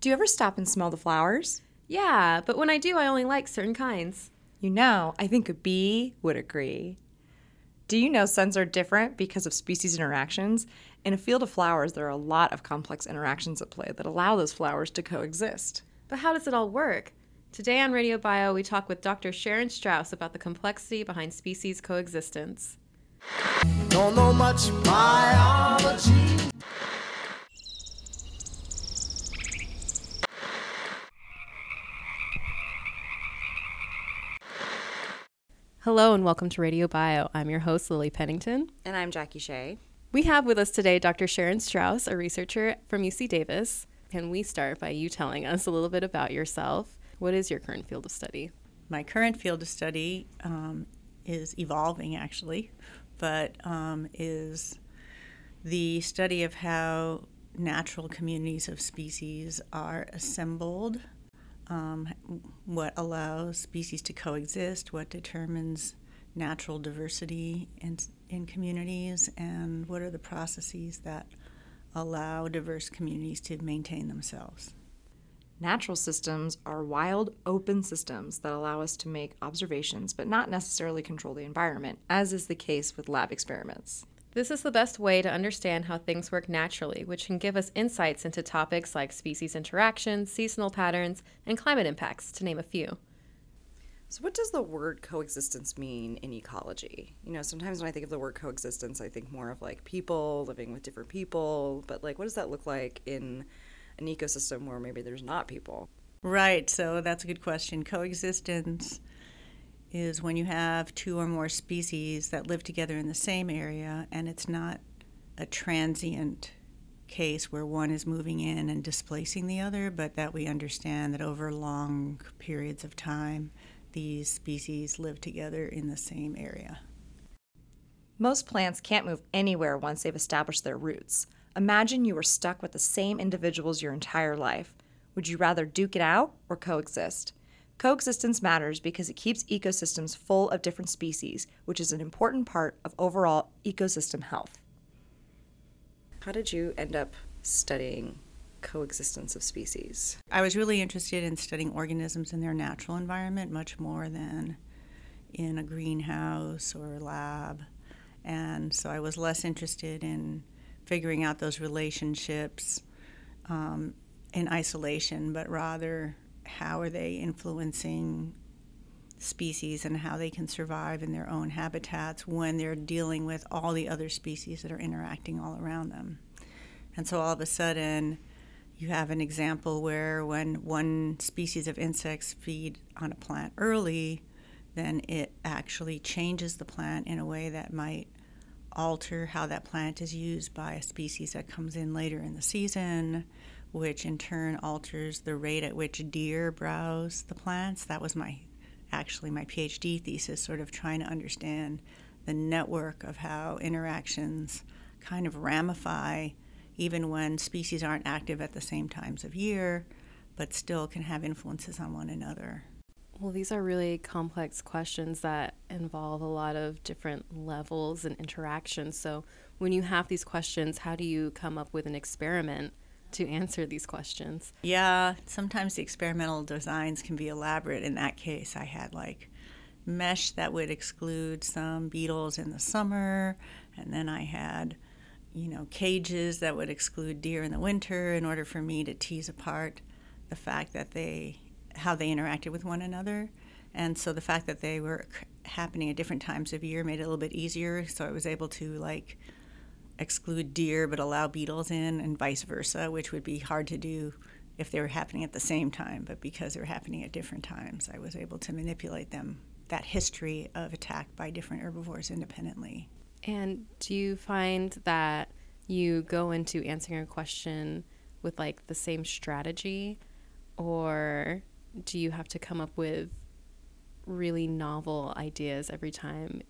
Do you ever stop and smell the flowers? Yeah, but when I do, I only like certain kinds. You know, I think a bee would agree. Do you know scents are different because of species interactions? In a field of flowers, there are a lot of complex interactions at play that allow those flowers to coexist. But how does it all work? Today on Radio Bio, we talk with Dr. Sharon Strauss about the complexity behind species coexistence. Don't know much biology. Hello and welcome to Radio Bio. I'm your host, Lily Pennington. And I'm Jackie Shea. We have with us today Dr. Sharon Strauss, a researcher from UC Davis. Can we start by you telling us a little bit about yourself? What is your current field of study? My current field of study um, is evolving, actually, but um, is the study of how natural communities of species are assembled um, what allows species to coexist, what determines natural diversity in, in communities, and what are the processes that allow diverse communities to maintain themselves. Natural systems are wild, open systems that allow us to make observations but not necessarily control the environment, as is the case with lab experiments. This is the best way to understand how things work naturally, which can give us insights into topics like species interactions, seasonal patterns, and climate impacts, to name a few. So, what does the word coexistence mean in ecology? You know, sometimes when I think of the word coexistence, I think more of like people living with different people, but like, what does that look like in an ecosystem where maybe there's not people? Right, so that's a good question. Coexistence is when you have two or more species that live together in the same area and it's not a transient case where one is moving in and displacing the other, but that we understand that over long periods of time, these species live together in the same area. Most plants can't move anywhere once they've established their roots. Imagine you were stuck with the same individuals your entire life. Would you rather duke it out or coexist? Coexistence matters because it keeps ecosystems full of different species, which is an important part of overall ecosystem health. How did you end up studying coexistence of species? I was really interested in studying organisms in their natural environment much more than in a greenhouse or a lab. And so I was less interested in figuring out those relationships um, in isolation, but rather how are they influencing species and how they can survive in their own habitats when they're dealing with all the other species that are interacting all around them. And so all of a sudden, you have an example where when one species of insects feed on a plant early, then it actually changes the plant in a way that might alter how that plant is used by a species that comes in later in the season which in turn alters the rate at which deer browse the plants. That was my actually my PhD thesis, sort of trying to understand the network of how interactions kind of ramify even when species aren't active at the same times of year, but still can have influences on one another. Well, these are really complex questions that involve a lot of different levels and interactions. So, when you have these questions, how do you come up with an experiment to answer these questions. Yeah, sometimes the experimental designs can be elaborate. In that case, I had like mesh that would exclude some beetles in the summer, and then I had, you know, cages that would exclude deer in the winter in order for me to tease apart the fact that they how they interacted with one another. And so the fact that they were happening at different times of year made it a little bit easier. So I was able to like exclude deer but allow beetles in, and vice versa, which would be hard to do if they were happening at the same time. But because they were happening at different times, I was able to manipulate them, that history of attack by different herbivores independently. And do you find that you go into answering a question with like the same strategy, or do you have to come up with really novel ideas every time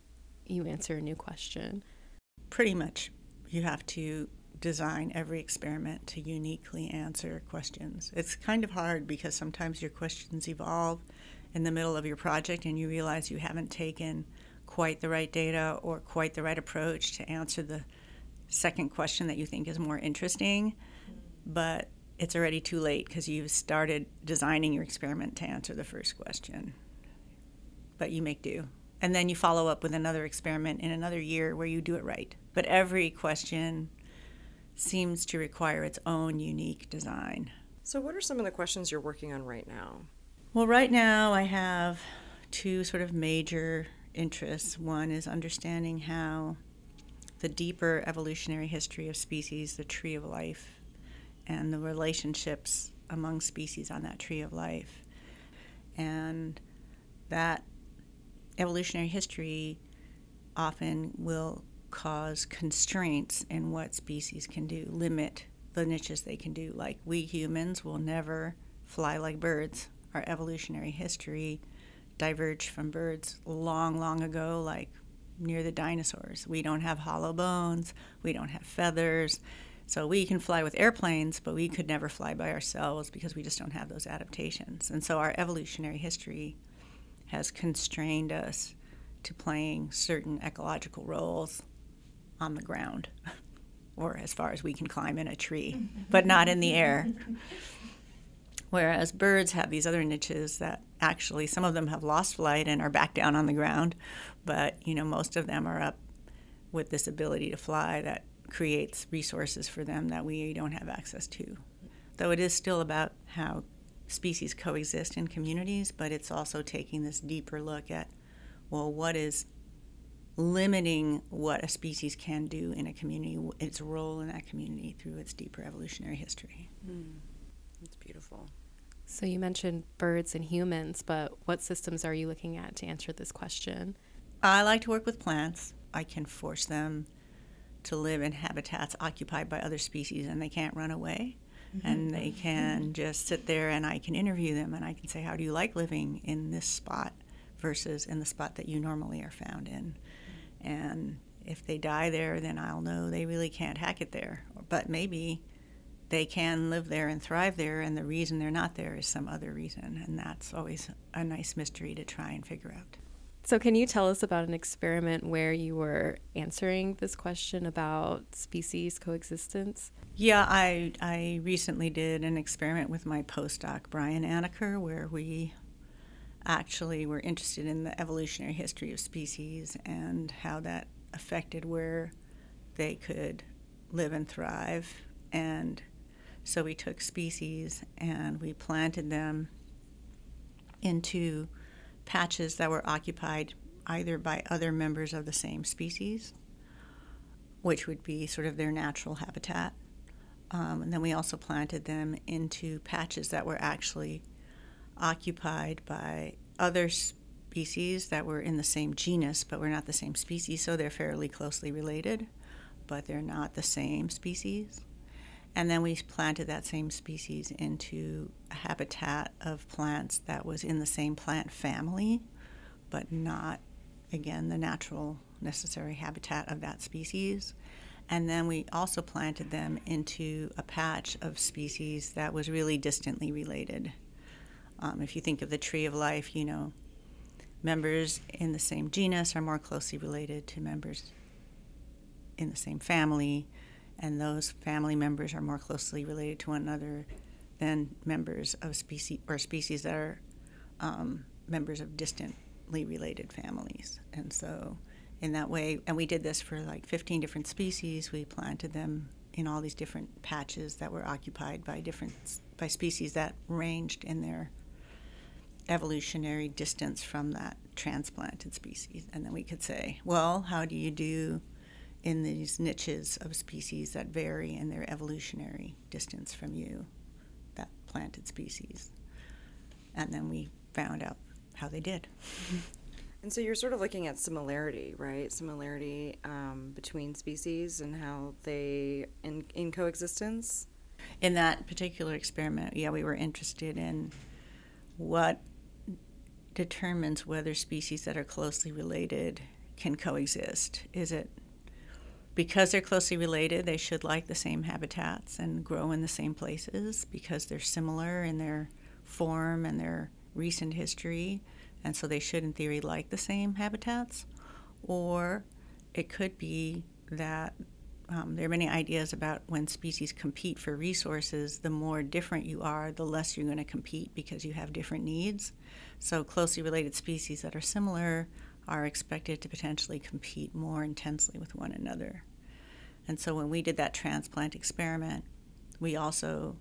you answer a new question? Pretty much you have to design every experiment to uniquely answer questions. It's kind of hard because sometimes your questions evolve in the middle of your project and you realize you haven't taken quite the right data or quite the right approach to answer the second question that you think is more interesting. But it's already too late because you've started designing your experiment to answer the first question. But you make do. And then you follow up with another experiment in another year where you do it right. But every question seems to require its own unique design. So, what are some of the questions you're working on right now? Well, right now I have two sort of major interests. One is understanding how the deeper evolutionary history of species, the tree of life, and the relationships among species on that tree of life. And that evolutionary history often will cause constraints in what species can do, limit the niches they can do. Like we humans will never fly like birds. Our evolutionary history diverged from birds long, long ago, like near the dinosaurs. We don't have hollow bones, we don't have feathers. So we can fly with airplanes, but we could never fly by ourselves because we just don't have those adaptations. And so our evolutionary history has constrained us to playing certain ecological roles on the ground, or as far as we can climb in a tree, but not in the air. Whereas birds have these other niches that actually some of them have lost flight and are back down on the ground, but you know most of them are up with this ability to fly that creates resources for them that we don't have access to. Though it is still about how species coexist in communities, but it's also taking this deeper look at well, what is limiting what a species can do in a community, its role in that community through its deeper evolutionary history. Mm, that's beautiful. So you mentioned birds and humans, but what systems are you looking at to answer this question? I like to work with plants. I can force them to live in habitats occupied by other species and they can't run away. Mm-hmm. And they can just sit there and I can interview them and I can say, How do you like living in this spot versus in the spot that you normally are found in? And if they die there, then I'll know they really can't hack it there. But maybe they can live there and thrive there, and the reason they're not there is some other reason. And that's always a nice mystery to try and figure out. So, can you tell us about an experiment where you were answering this question about species coexistence? Yeah, I, I recently did an experiment with my postdoc, Brian Anacker, where we actually were interested in the evolutionary history of species and how that affected where they could live and thrive. And so we took species and we planted them into patches that were occupied either by other members of the same species, which would be sort of their natural habitat. Um, and then we also planted them into patches that were actually occupied by other species that were in the same genus but were not the same species, so they're fairly closely related, but they're not the same species. And then we planted that same species into a habitat of plants that was in the same plant family, but not, again, the natural necessary habitat of that species. And then we also planted them into a patch of species that was really distantly related. Um, if you think of the tree of life, you know, members in the same genus are more closely related to members in the same family and those family members are more closely related to one another than members of species or species that are um, members of distantly related families. And so, in that way, and we did this for like 15 different species. We planted them in all these different patches that were occupied by different by species that ranged in their evolutionary distance from that transplanted species. And then we could say, well, how do you do in these niches of species that vary in their evolutionary distance from you, that planted species. And then we found out how they did. And so you're sort of looking at similarity, right? Similarity um, between species and how they in, in coexistence. In that particular experiment, yeah, we were interested in what determines whether species that are closely related can coexist. Is it because they're closely related, they should like the same habitats and grow in the same places because they're similar in their form and their recent history, and so they should, in theory, like the same habitats. Or it could be that um, there are many ideas about when species compete for resources, the more different you are, the less you're going to compete because you have different needs. So, closely related species that are similar are expected to potentially compete more intensely with one another. And so, when we did that transplant experiment, we also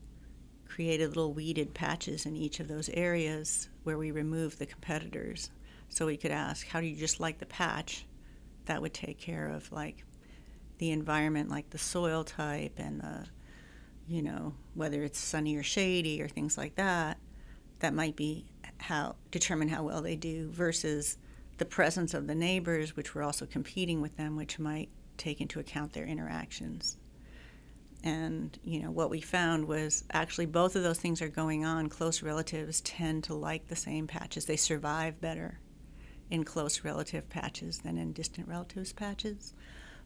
created little weeded patches in each of those areas where we removed the competitors. So, we could ask, How do you just like the patch? That would take care of like the environment, like the soil type and the, you know, whether it's sunny or shady or things like that, that might be how determine how well they do versus the presence of the neighbors, which we're also competing with them, which might take into account their interactions. And you know what we found was actually both of those things are going on. Close relatives tend to like the same patches; they survive better in close relative patches than in distant relatives patches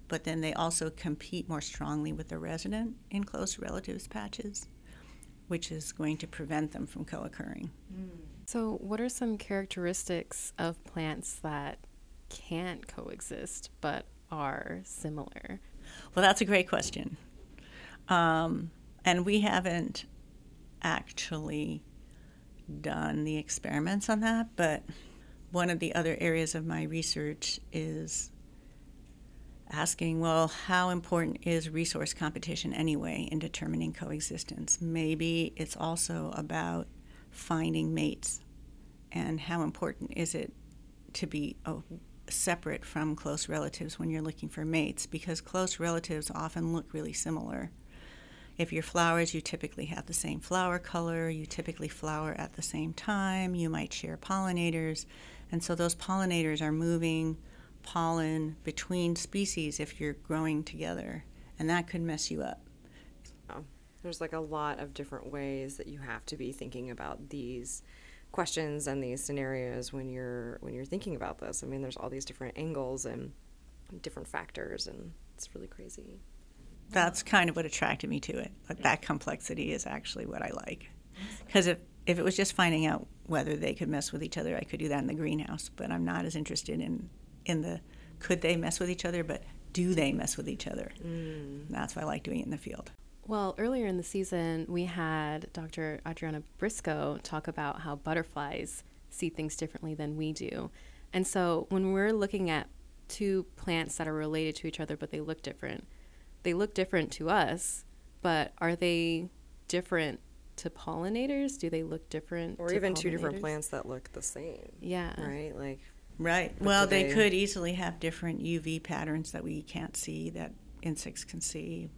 but then they also compete more strongly with the resident in close relatives patches, which is going to prevent them from co occurring. So, what are some characteristics of plants that can't coexist but are similar? Well, that's a great question. Um, and we haven't actually done the experiments on that, but one of the other areas of my research is asking, well, how important is resource competition anyway in determining coexistence? Maybe it's also about finding mates and how important is it to be uh, separate from close relatives when you're looking for mates because close relatives often look really similar. If you're flowers, you typically have the same flower color, you typically flower at the same time, you might share pollinators, and so those pollinators are moving pollen between species if you're growing together, and that could mess you up. Oh, there's like a lot of different ways that you have to be thinking about these questions and these scenarios when you're when you're thinking about this. I mean, there's all these different angles and different factors, and it's really crazy. That's kind of what attracted me to it. Like that complexity is actually what I like. Because if if it was just finding out whether they could mess with each other, I could do that in the greenhouse. But I'm not as interested in in the could they mess with each other, but do they mess with each other? Mm. That's why I like doing it in the field. Well, earlier in the season, we had Dr. Adriana Briscoe talk about how butterflies see things differently than we do. And so when we're looking at two plants that are related to each other, but they look different, they look different to us, but are they different to pollinators? Do they look different? Or even two different plants that look the same. Yeah. Right? Like Right. Well, they, they could easily have different UV patterns that we can't see that insects can see.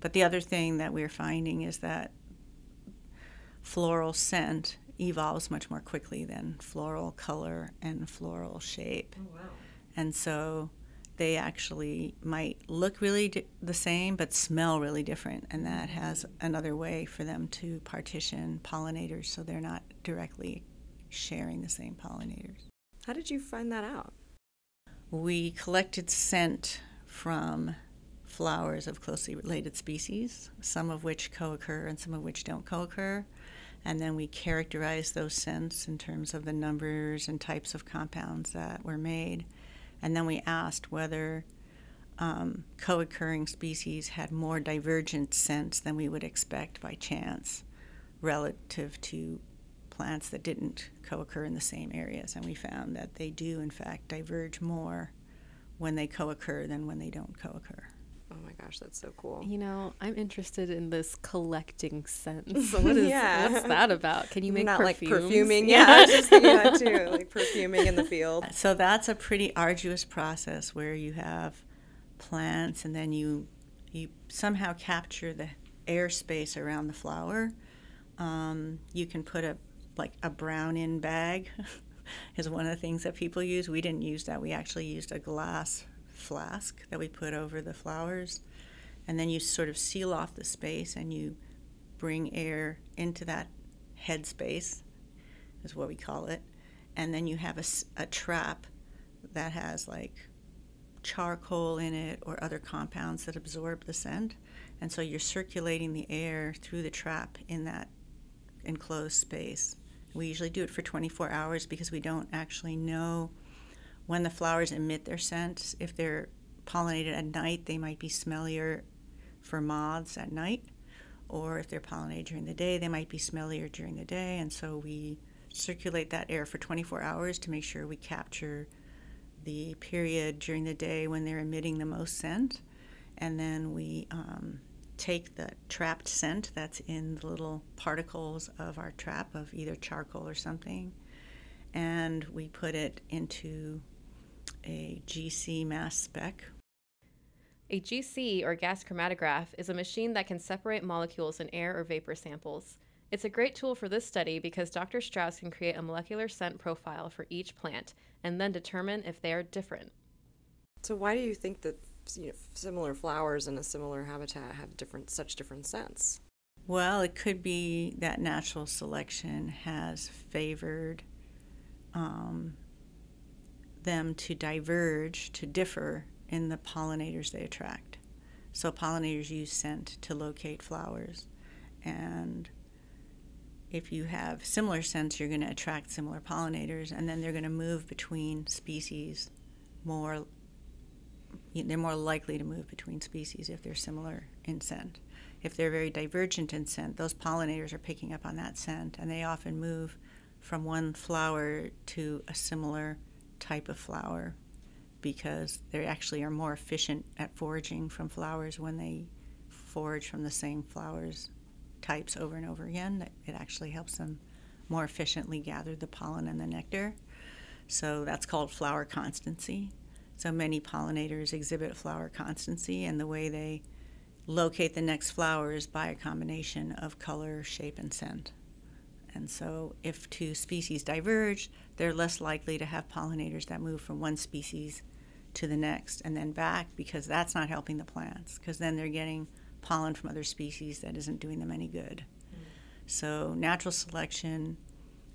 But the other thing that we're finding is that floral scent evolves much more quickly than floral color and floral shape. Oh, wow. And so they actually might look really di- the same but smell really different. And that has another way for them to partition pollinators so they're not directly sharing the same pollinators. How did you find that out? We collected scent from flowers of closely related species, some of which co occur and some of which don't co occur. And then we characterized those scents in terms of the numbers and types of compounds that were made. And then we asked whether um, co occurring species had more divergent scents than we would expect by chance relative to plants that didn't co occur in the same areas. And we found that they do, in fact, diverge more when they co occur than when they don't co occur. Oh my gosh, that's so cool. You know, I'm interested in this collecting sense. So what is yeah. what's that about? Can you make Not perfumes? like perfuming? Yeah, I was just thinking that too, like perfuming in the field. So that's a pretty arduous process where you have plants and then you you somehow capture the airspace around the flower. Um, you can put a like a brown in bag is one of the things that people use. We didn't use that. We actually used a glass flask that we put over the flowers. And then you sort of seal off the space and you bring air into that head space, is what we call it. And then you have a, a trap that has like charcoal in it or other compounds that absorb the scent. And so you're circulating the air through the trap in that enclosed space. We usually do it for 24 hours because we don't actually know when the flowers emit their scent, if they're pollinated at night, they might be smellier for moths at night. Or if they're pollinated during the day, they might be smellier during the day. And so we circulate that air for 24 hours to make sure we capture the period during the day when they're emitting the most scent. And then we um, take the trapped scent that's in the little particles of our trap of either charcoal or something, and we put it into a GC mass spec. A GC, or gas chromatograph, is a machine that can separate molecules in air or vapor samples. It's a great tool for this study because Dr. Strauss can create a molecular scent profile for each plant and then determine if they are different. So why do you think that you know, similar flowers in a similar habitat have different such different scents? Well, it could be that natural selection has favored um, them to diverge, to differ in the pollinators they attract. So pollinators use scent to locate flowers, and if you have similar scents, you're going to attract similar pollinators, and then they're going to move between species more. They're more likely to move between species if they're similar in scent. If they're very divergent in scent, those pollinators are picking up on that scent, and they often move from one flower to a similar type of flower because they actually are more efficient at foraging from flowers when they forage from the same flowers types over and over again. It actually helps them more efficiently gather the pollen and the nectar. So that's called flower constancy. So many pollinators exhibit flower constancy, and the way they locate the next flower is by a combination of color, shape, and scent. And so, if two species diverge, they're less likely to have pollinators that move from one species to the next and then back because that's not helping the plants, because then they're getting pollen from other species that isn't doing them any good. Mm. So, natural selection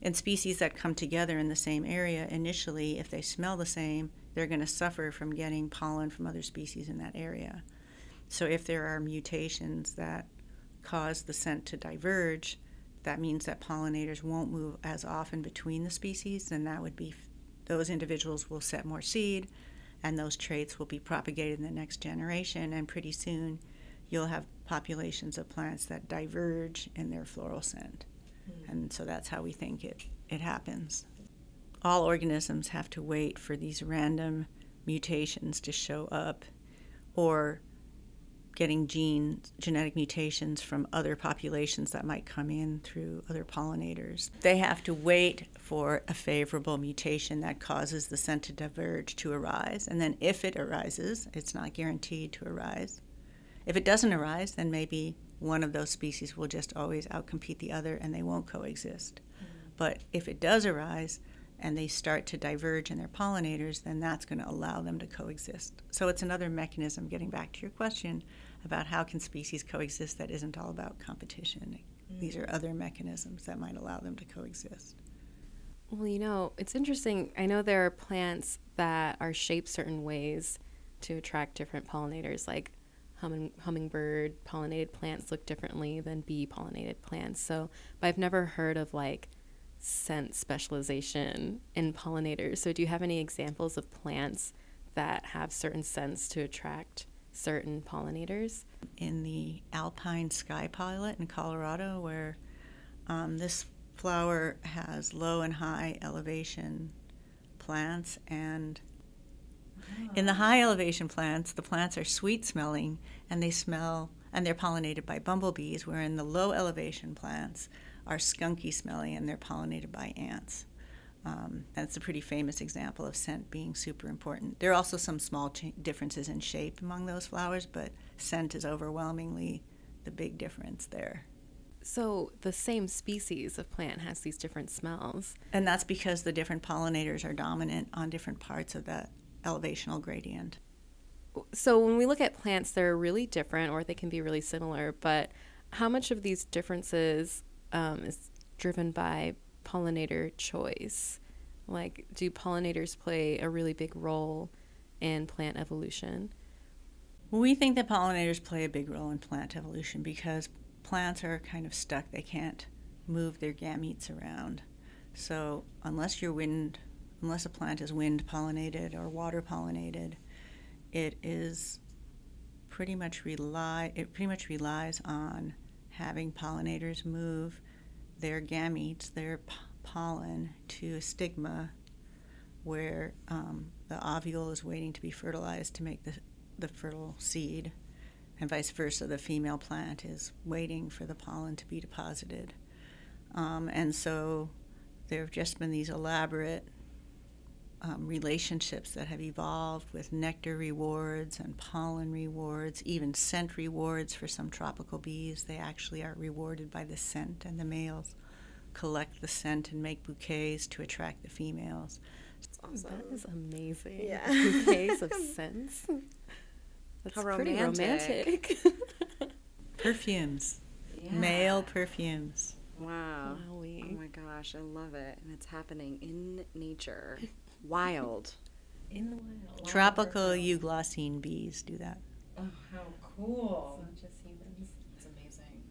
and species that come together in the same area initially, if they smell the same, they're going to suffer from getting pollen from other species in that area. So, if there are mutations that cause the scent to diverge, that means that pollinators won't move as often between the species, and that would be those individuals will set more seed, and those traits will be propagated in the next generation, and pretty soon you'll have populations of plants that diverge in their floral scent. Mm. And so that's how we think it, it happens. All organisms have to wait for these random mutations to show up or getting gene genetic mutations from other populations that might come in through other pollinators. They have to wait for a favorable mutation that causes the scent to diverge to arise, and then if it arises, it's not guaranteed to arise. If it doesn't arise, then maybe one of those species will just always outcompete the other and they won't coexist. Mm-hmm. But if it does arise and they start to diverge in their pollinators, then that's going to allow them to coexist. So it's another mechanism, getting back to your question about how can species coexist that isn't all about competition. Mm-hmm. These are other mechanisms that might allow them to coexist. Well, you know, it's interesting. I know there are plants that are shaped certain ways to attract different pollinators, like humming, hummingbird pollinated plants look differently than bee pollinated plants. So, but I've never heard of like scent specialization in pollinators. So, do you have any examples of plants that have certain scents to attract certain pollinators? In the alpine sky pilot in Colorado, where um, this flower has low and high elevation plants and in the high elevation plants, the plants are sweet smelling and they smell and they're pollinated by bumblebees, where in the low elevation plants are skunky smelling and they're pollinated by ants. Um, that's a pretty famous example of scent being super important. There are also some small ch- differences in shape among those flowers, but scent is overwhelmingly the big difference there. So the same species of plant has these different smells. And that's because the different pollinators are dominant on different parts of that elevational gradient. So when we look at plants, they're really different or they can be really similar, but how much of these differences um, is driven by pollinator choice? Like, do pollinators play a really big role in plant evolution? We think that pollinators play a big role in plant evolution because plants are kind of stuck. They can't move their gametes around. So, unless you're wind unless a plant is wind pollinated or water pollinated, it is pretty much rely it pretty much relies on having pollinators move their gametes, their p- pollen, to a stigma where um, the ovule is waiting to be fertilized to make the, the fertile seed, and vice versa. The female plant is waiting for the pollen to be deposited. Um, and so there have just been these elaborate um, relationships that have evolved with nectar rewards and pollen rewards, even scent rewards for some tropical bees. They actually are rewarded by the scent, and the males collect the scent and make bouquets to attract the females. That's awesome. That is amazing. Yeah. Bouquets of scents. That's How pretty romantic. romantic. Perfumes, male perfumes. Wow. Wowie. Oh my gosh, I love it. And it's happening in nature. Wild. In the wild. Tropical euglossine bees do that. Oh, how cool. Not just humans. It's amazing.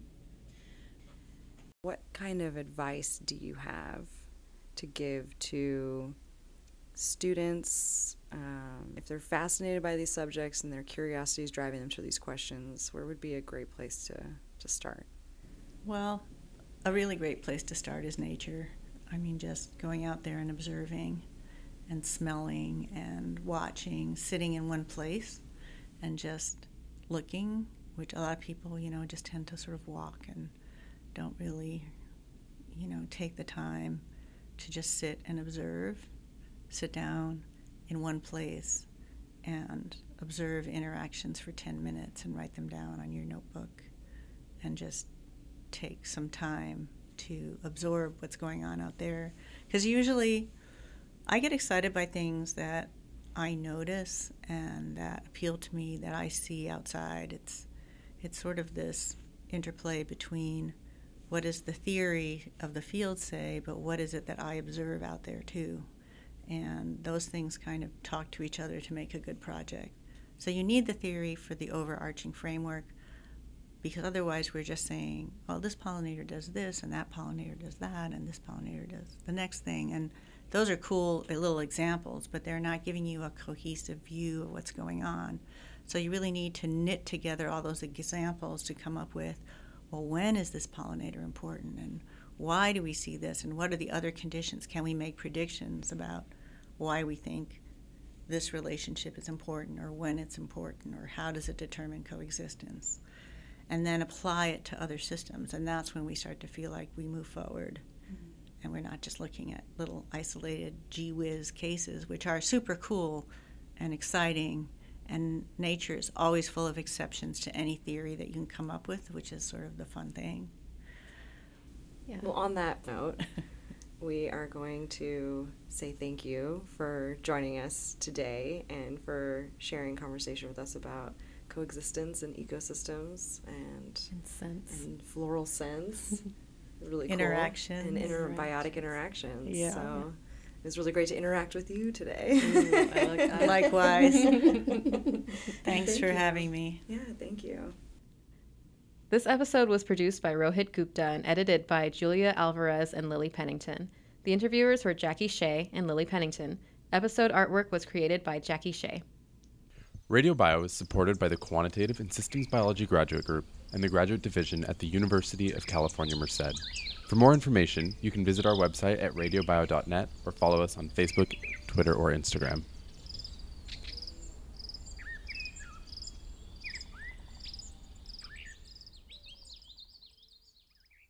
What kind of advice do you have to give to students um, if they're fascinated by these subjects and their curiosity is driving them to these questions? Where would be a great place to, to start? Well, a really great place to start is nature. I mean, just going out there and observing and smelling and watching, sitting in one place and just looking, which a lot of people, you know, just tend to sort of walk and don't really, you know, take the time to just sit and observe, sit down in one place and observe interactions for 10 minutes and write them down on your notebook and just take some time to absorb what's going on out there. Because usually I get excited by things that I notice and that appeal to me that I see outside. It's it's sort of this interplay between what does the theory of the field say, but what is it that I observe out there too? And those things kind of talk to each other to make a good project. So you need the theory for the overarching framework, because otherwise we're just saying, well, this pollinator does this, and that pollinator does that, and this pollinator does the next thing. And those are cool uh, little examples, but they're not giving you a cohesive view of what's going on. So you really need to knit together all those examples to come up with, well, when is this pollinator important, and why do we see this, and what are the other conditions? Can we make predictions about why we think this relationship is important, or when it's important, or how does it determine coexistence? and then apply it to other systems. And that's when we start to feel like we move forward. And we're not just looking at little isolated gee whiz cases, which are super cool and exciting. And nature is always full of exceptions to any theory that you can come up with, which is sort of the fun thing. Yeah. Well, on that note, we are going to say thank you for joining us today and for sharing conversation with us about coexistence and ecosystems and And scents. and floral scents. really cool. And interbiotic interactions. Yeah. So it was really great to interact with you today. Ooh, I like that. Likewise. Thank Thanks for you. having me. Yeah, thank you. This episode was produced by Rohit Gupta and edited by Julia Alvarez and Lily Pennington. The interviewers were Jackie Shea and Lily Pennington. Episode artwork was created by Jackie Shea. Radio Bio is supported by the Quantitative and Systems Biology Graduate Group and the Graduate Division at the University of California, Merced. For more information, you can visit our website at radiobio.net or follow us on Facebook, Twitter, or Instagram.